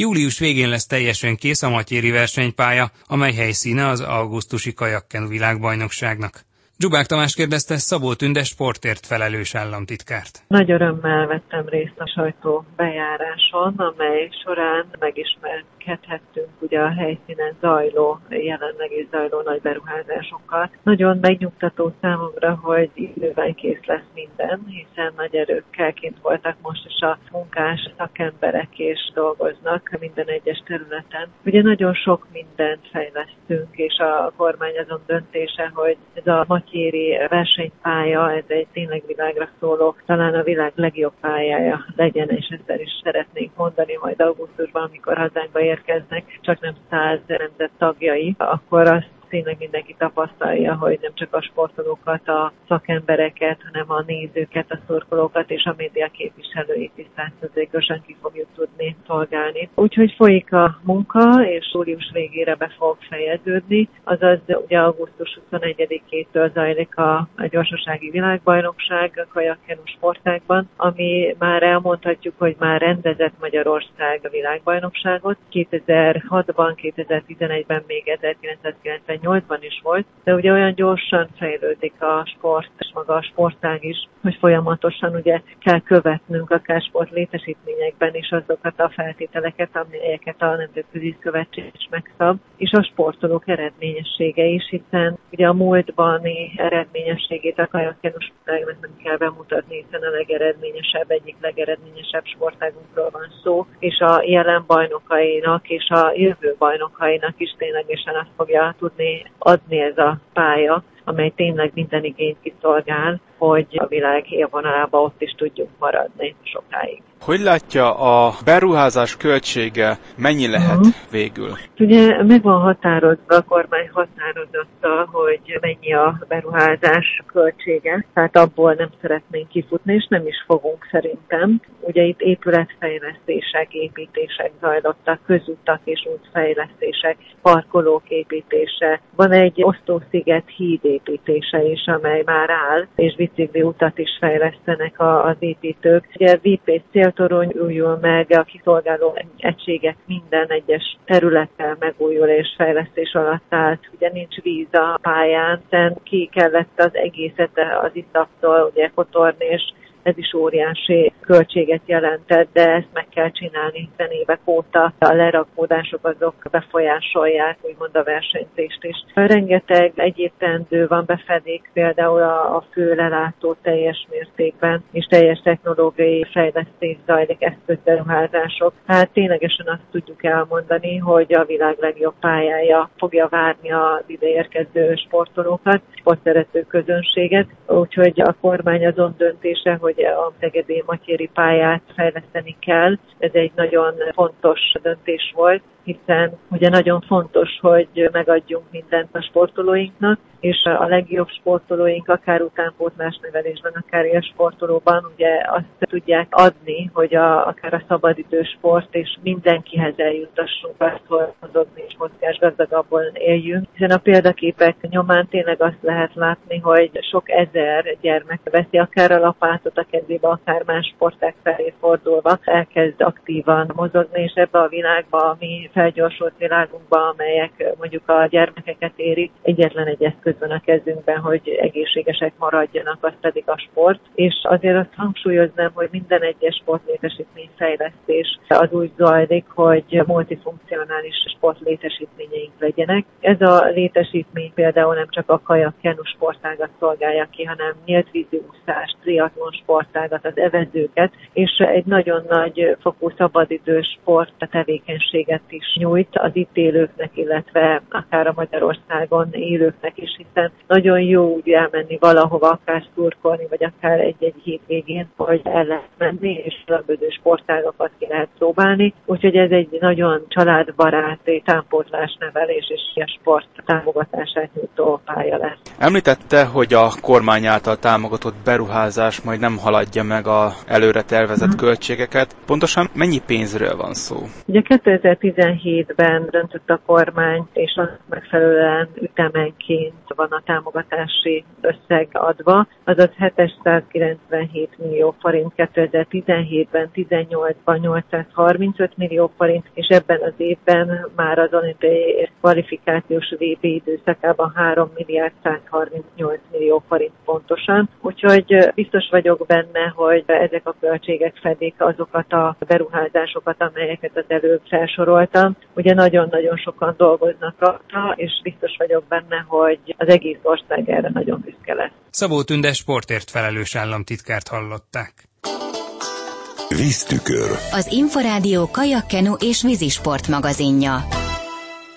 Július végén lesz teljesen kész a Matyéri versenypálya, amely helyszíne az augusztusi kajakken világbajnokságnak. Dzsubák Tamás kérdezte Szabó Tünde sportért felelős államtitkárt. Nagy örömmel vettem részt a sajtó bejáráson, amely során megismerkedhettünk ugye a helyszínen zajló, jelenleg is zajló nagy beruházásokkal. Nagyon megnyugtató számomra, hogy időben kész lesz minden, hiszen nagy erőkkel kint voltak most is a munkás szakemberek és dolgoznak minden egyes területen. Ugye nagyon sok mindent fejlesztünk, és a kormány azon döntése, hogy ez a Matyéri versenypálya, ez egy tényleg világra szóló, talán a világ legjobb pályája legyen, és ezzel is szeretnénk mondani majd augusztusban, amikor hazánkba érkeznek, csak nem száz nemzet tagjai, akkor azt tényleg mindenki tapasztalja, hogy nem csak a sportolókat, a szakembereket, hanem a nézőket, a szorkolókat és a média képviselőit is százszerzékosan ki fogjuk tudni szolgálni. Úgyhogy folyik a munka, és július végére be fog fejeződni, azaz ugye augusztus 21-től zajlik a, a gyorsasági világbajnokság a kajakkenu sportákban, ami már elmondhatjuk, hogy már rendezett Magyarország a világbajnokságot. 2006-ban, 2011-ben még 1990 2018-ban is volt, de ugye olyan gyorsan fejlődik a sport, és maga a sportág is, hogy folyamatosan ugye kell követnünk akár sport létesítményekben is azokat a feltételeket, amelyeket a Nemzetközi Szövetség is megszab, és a sportolók eredményessége is, hiszen ugye a múltbani eredményességét a kajakkenus nem kell bemutatni, hiszen a legeredményesebb, egyik legeredményesebb sportágunkról van szó, és a jelen bajnokainak és a jövő bajnokainak is ténylegesen azt fogja tudni adni ez a pálya, amely tényleg minden igényt kiszolgál, hogy a világ élvonalába ott is tudjunk maradni sokáig. Hogy látja a beruházás költsége, mennyi lehet uh-huh. végül? Ugye meg van határozva, a kormány határozotta, hogy mennyi a beruházás költsége, tehát abból nem szeretnénk kifutni, és nem is fogunk szerintem. Ugye itt épületfejlesztések, építések zajlottak, közutak és útfejlesztések, parkolók építése. Van egy osztósziget híd építése is, amely már áll, és bicikli utat is fejlesztenek az építők. Ugye VP céltorony újul meg, a kiszolgáló egységek minden egyes területen megújul és fejlesztés alatt állt. Ugye nincs víz a pályán, ki kellett az egészet az iszaptól, ugye kotorni és ez is óriási költséget jelentett, de ezt meg kell csinálni, hiszen évek óta a lerakódások azok befolyásolják, úgymond a versenyzést is. Rengeteg egyéb tendő van befedék, például a, a fő lelátó teljes mértékben, és teljes technológiai fejlesztés zajlik eszközberuházások. Hát ténylegesen azt tudjuk elmondani, hogy a világ legjobb pályája fogja várni az ideérkező sportolókat, sportszerető közönséget, úgyhogy a kormány azon döntése, hogy hogy a Szegedi Matyéri pályát fejleszteni kell. Ez egy nagyon fontos döntés volt, hiszen ugye nagyon fontos, hogy megadjunk mindent a sportolóinknak, és a legjobb sportolóink akár utánpótlás nevelésben, akár ilyen sportolóban ugye azt tudják adni, hogy a, akár a szabadidő sport és mindenkihez eljutassunk azt, hogy mozogni és mozgás gazdagabban éljünk. Hiszen a példaképek nyomán tényleg azt lehet látni, hogy sok ezer gyermek veszi akár a lapátot a kezébe, akár más sporták felé fordulva, elkezd aktívan mozogni, és ebbe a világba, ami felgyorsult világunkba, amelyek mondjuk a gyermekeket érik, egyetlen egy eszköz van a kezünkben, hogy egészségesek maradjanak, az pedig a sport. És azért azt hangsúlyoznám, hogy minden egyes sportlétesítmény fejlesztés az úgy zajlik, hogy multifunkcionális sportlétesítményeink legyenek. Ez a létesítmény például nem csak a kajak kenu sportágat szolgálja ki, hanem nyílt vízi úszás, triatlon sportágat, az evezőket, és egy nagyon nagy fokú szabadidős sport tevékenységet is nyújt az itt élőknek, illetve akár a Magyarországon élőknek is, hiszen nagyon jó úgy elmenni valahova, akár szurkolni, vagy akár egy-egy hétvégén, hogy el lehet menni, és különböző sportágokat ki lehet próbálni. Úgyhogy ez egy nagyon családbarát támpótlás nevelés és a sport támogatását nyújtó pálya lesz. Említette, hogy a kormány által támogatott beruházás majd nem haladja meg a előre tervezett hmm. költségeket. Pontosan mennyi pénzről van szó? Ugye 2017 2017-ben döntött a kormány, és azt megfelelően ütemenként van a támogatási összeg adva, azaz 797 millió forint 2017-ben, 18-ban 835 millió forint, és ebben az évben már az olimpiai kvalifikációs VB időszakában 3 milliárd 138 millió forint pontosan. Úgyhogy biztos vagyok benne, hogy ezek a költségek fedik azokat a beruházásokat, amelyeket az előbb felsoroltam. Ugye nagyon-nagyon sokan dolgoznak rajta, és biztos vagyok benne, hogy az egész ország erre nagyon büszke lesz. Szabó Tünde sportért felelős államtitkárt hallották. Víztükör. Az Inforádió kajakkenu és vízisport magazinja.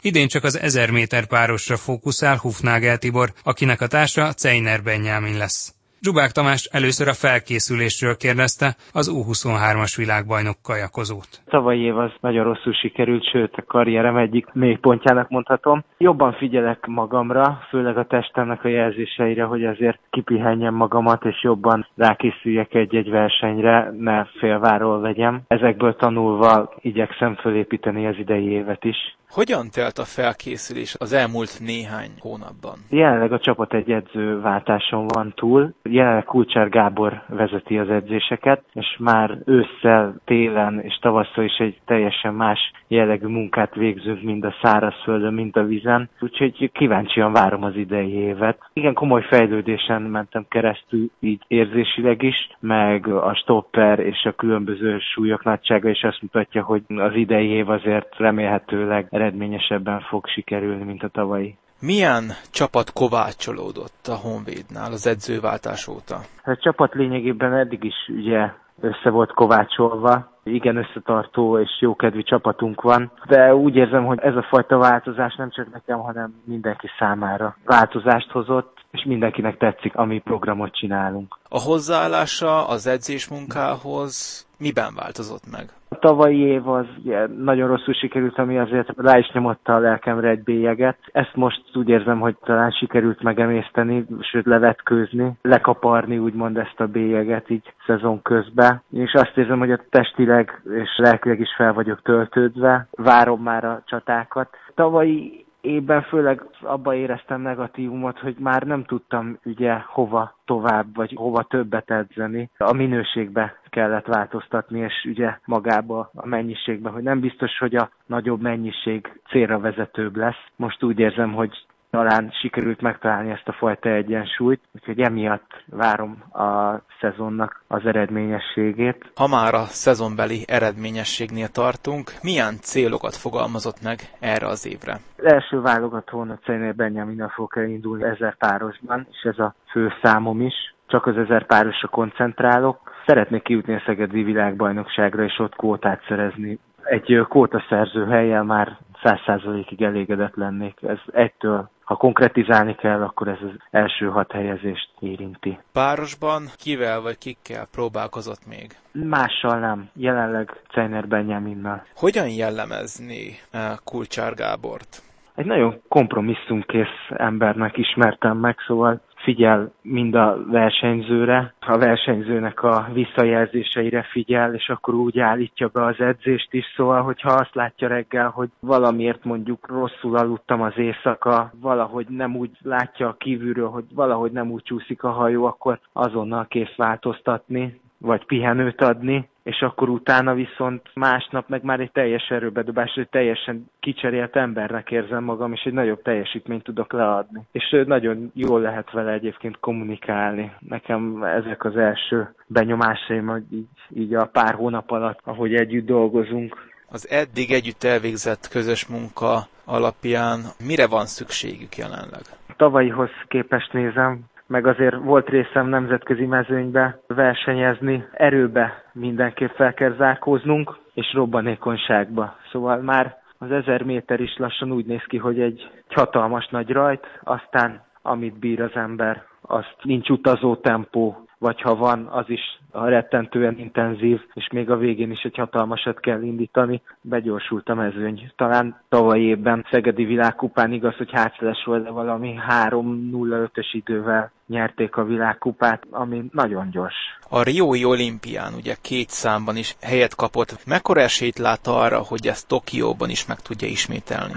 Idén csak az 1000 méter párosra fókuszál Hufnagel Tibor, akinek a társa Ceiner Benyámin lesz. Zsubák Tamás először a felkészülésről kérdezte az U23-as világbajnok kajakozót. Tavalyi év az nagyon rosszul sikerült, sőt a karrierem egyik mélypontjának mondhatom. Jobban figyelek magamra, főleg a testemnek a jelzéseire, hogy azért kipihenjem magamat, és jobban rákészüljek egy-egy versenyre, ne félváról vegyem. Ezekből tanulva igyekszem fölépíteni az idei évet is. Hogyan telt a felkészülés az elmúlt néhány hónapban? Jelenleg a csapat egy edzőváltáson van túl. Jelenleg Kulcsár Gábor vezeti az edzéseket, és már ősszel, télen és tavasszal is egy teljesen más jellegű munkát végzünk mind a szárazföldön, mind a vízen. Úgyhogy kíváncsian várom az idei évet. Igen, komoly fejlődésen mentem keresztül így érzésileg is, meg a stopper és a különböző súlyok nagysága is azt mutatja, hogy az idei év azért remélhetőleg eredményesebben fog sikerülni, mint a tavalyi. Milyen csapat kovácsolódott a Honvédnál az edzőváltás óta? A csapat lényegében eddig is ugye össze volt kovácsolva, igen összetartó és jókedvű csapatunk van, de úgy érzem, hogy ez a fajta változás nem csak nekem, hanem mindenki számára változást hozott, és mindenkinek tetszik, ami programot csinálunk. A hozzáállása az edzésmunkához miben változott meg? A tavalyi év az ugye, nagyon rosszul sikerült, ami azért rá is nyomotta a lelkemre egy bélyeget. Ezt most úgy érzem, hogy talán sikerült megemészteni, sőt levetkőzni, lekaparni úgymond ezt a bélyeget így szezon közben. És azt érzem, hogy a testileg és lelkileg is fel vagyok töltődve, várom már a csatákat. Tavalyi évben főleg abba éreztem negatívumot, hogy már nem tudtam ugye hova tovább, vagy hova többet edzeni. A minőségbe kellett változtatni, és ugye magába a mennyiségbe, hogy nem biztos, hogy a nagyobb mennyiség célra vezetőbb lesz. Most úgy érzem, hogy talán sikerült megtalálni ezt a fajta egyensúlyt, úgyhogy emiatt várom a szezonnak az eredményességét. Ha már a szezonbeli eredményességnél tartunk, milyen célokat fogalmazott meg erre az évre? Az első válogatón a Cenél Benjaminnal fog elindulni ezer párosban, és ez a fő számom is. Csak az ezer párosra koncentrálok. Szeretnék kijutni a Szegedi világbajnokságra, és ott kvótát szerezni. Egy kóta szerző helyen már száz százalékig elégedett lennék. Ez egytől ha konkretizálni kell, akkor ez az első hat helyezést érinti. Párosban kivel vagy kikkel próbálkozott még? Mással nem. Jelenleg Ceiner Benyaminnal. Hogyan jellemezni Kulcsár Gábort? Egy nagyon kompromisszumkész embernek ismertem meg, szóval figyel mind a versenyzőre, a versenyzőnek a visszajelzéseire figyel, és akkor úgy állítja be az edzést is, szóval, hogyha azt látja reggel, hogy valamiért mondjuk rosszul aludtam az éjszaka, valahogy nem úgy látja a kívülről, hogy valahogy nem úgy csúszik a hajó, akkor azonnal kész változtatni, vagy pihenőt adni, és akkor utána viszont másnap meg már egy teljes erőbedobás, egy teljesen kicserélt embernek érzem magam, és egy nagyobb teljesítményt tudok leadni. És nagyon jól lehet vele egyébként kommunikálni. Nekem ezek az első benyomásaim, hogy így, így a pár hónap alatt, ahogy együtt dolgozunk. Az eddig együtt elvégzett közös munka alapján mire van szükségük jelenleg? Tavalyihoz képest nézem, meg azért volt részem nemzetközi mezőnybe versenyezni, erőbe mindenképp fel kell zárkóznunk, és robbanékonyságba. Szóval már az ezer méter is lassan úgy néz ki, hogy egy, hatalmas nagy rajt, aztán amit bír az ember, azt nincs utazó tempó, vagy ha van, az is rettentően intenzív, és még a végén is egy hatalmasat kell indítani. Begyorsult a mezőny. Talán tavaly évben Szegedi világkupán igaz, hogy hátszeles volt, de valami 3-0-5-ös idővel nyerték a világkupát, ami nagyon gyors. A Riói olimpián ugye két számban is helyet kapott. Mekkora esélyt lát arra, hogy ezt Tokióban is meg tudja ismételni?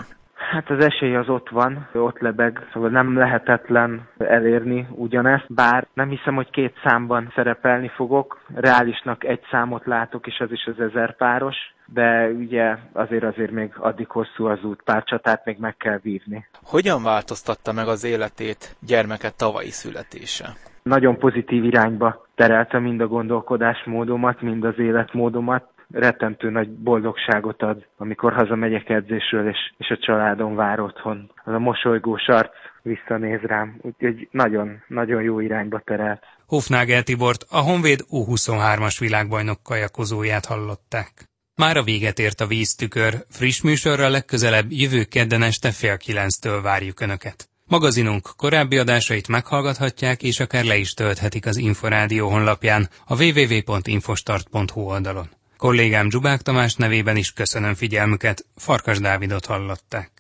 Hát az esély az ott van, ott lebeg, szóval nem lehetetlen elérni ugyanezt, bár nem hiszem, hogy két számban szerepelni fogok. Reálisnak egy számot látok, és az is az ezer páros, de ugye azért azért még addig hosszú az út, pár csatát még meg kell vívni. Hogyan változtatta meg az életét gyermeket tavalyi születése? Nagyon pozitív irányba terelte mind a gondolkodásmódomat, mind az életmódomat rettentő nagy boldogságot ad, amikor hazamegyek edzésről, és, és a családom vár otthon. Az a mosolygós arc visszanéz rám, úgyhogy nagyon, nagyon jó irányba terelt. Hofnagel Tibort, a Honvéd U23-as világbajnok kajakozóját hallották. Már a véget ért a víztükör, friss műsorra legközelebb jövő kedden este fél kilenctől várjuk Önöket. Magazinunk korábbi adásait meghallgathatják, és akár le is tölthetik az Inforádió honlapján, a www.infostart.hu oldalon. Kollégám Zsubák Tamás nevében is köszönöm figyelmüket, Farkas Dávidot hallották.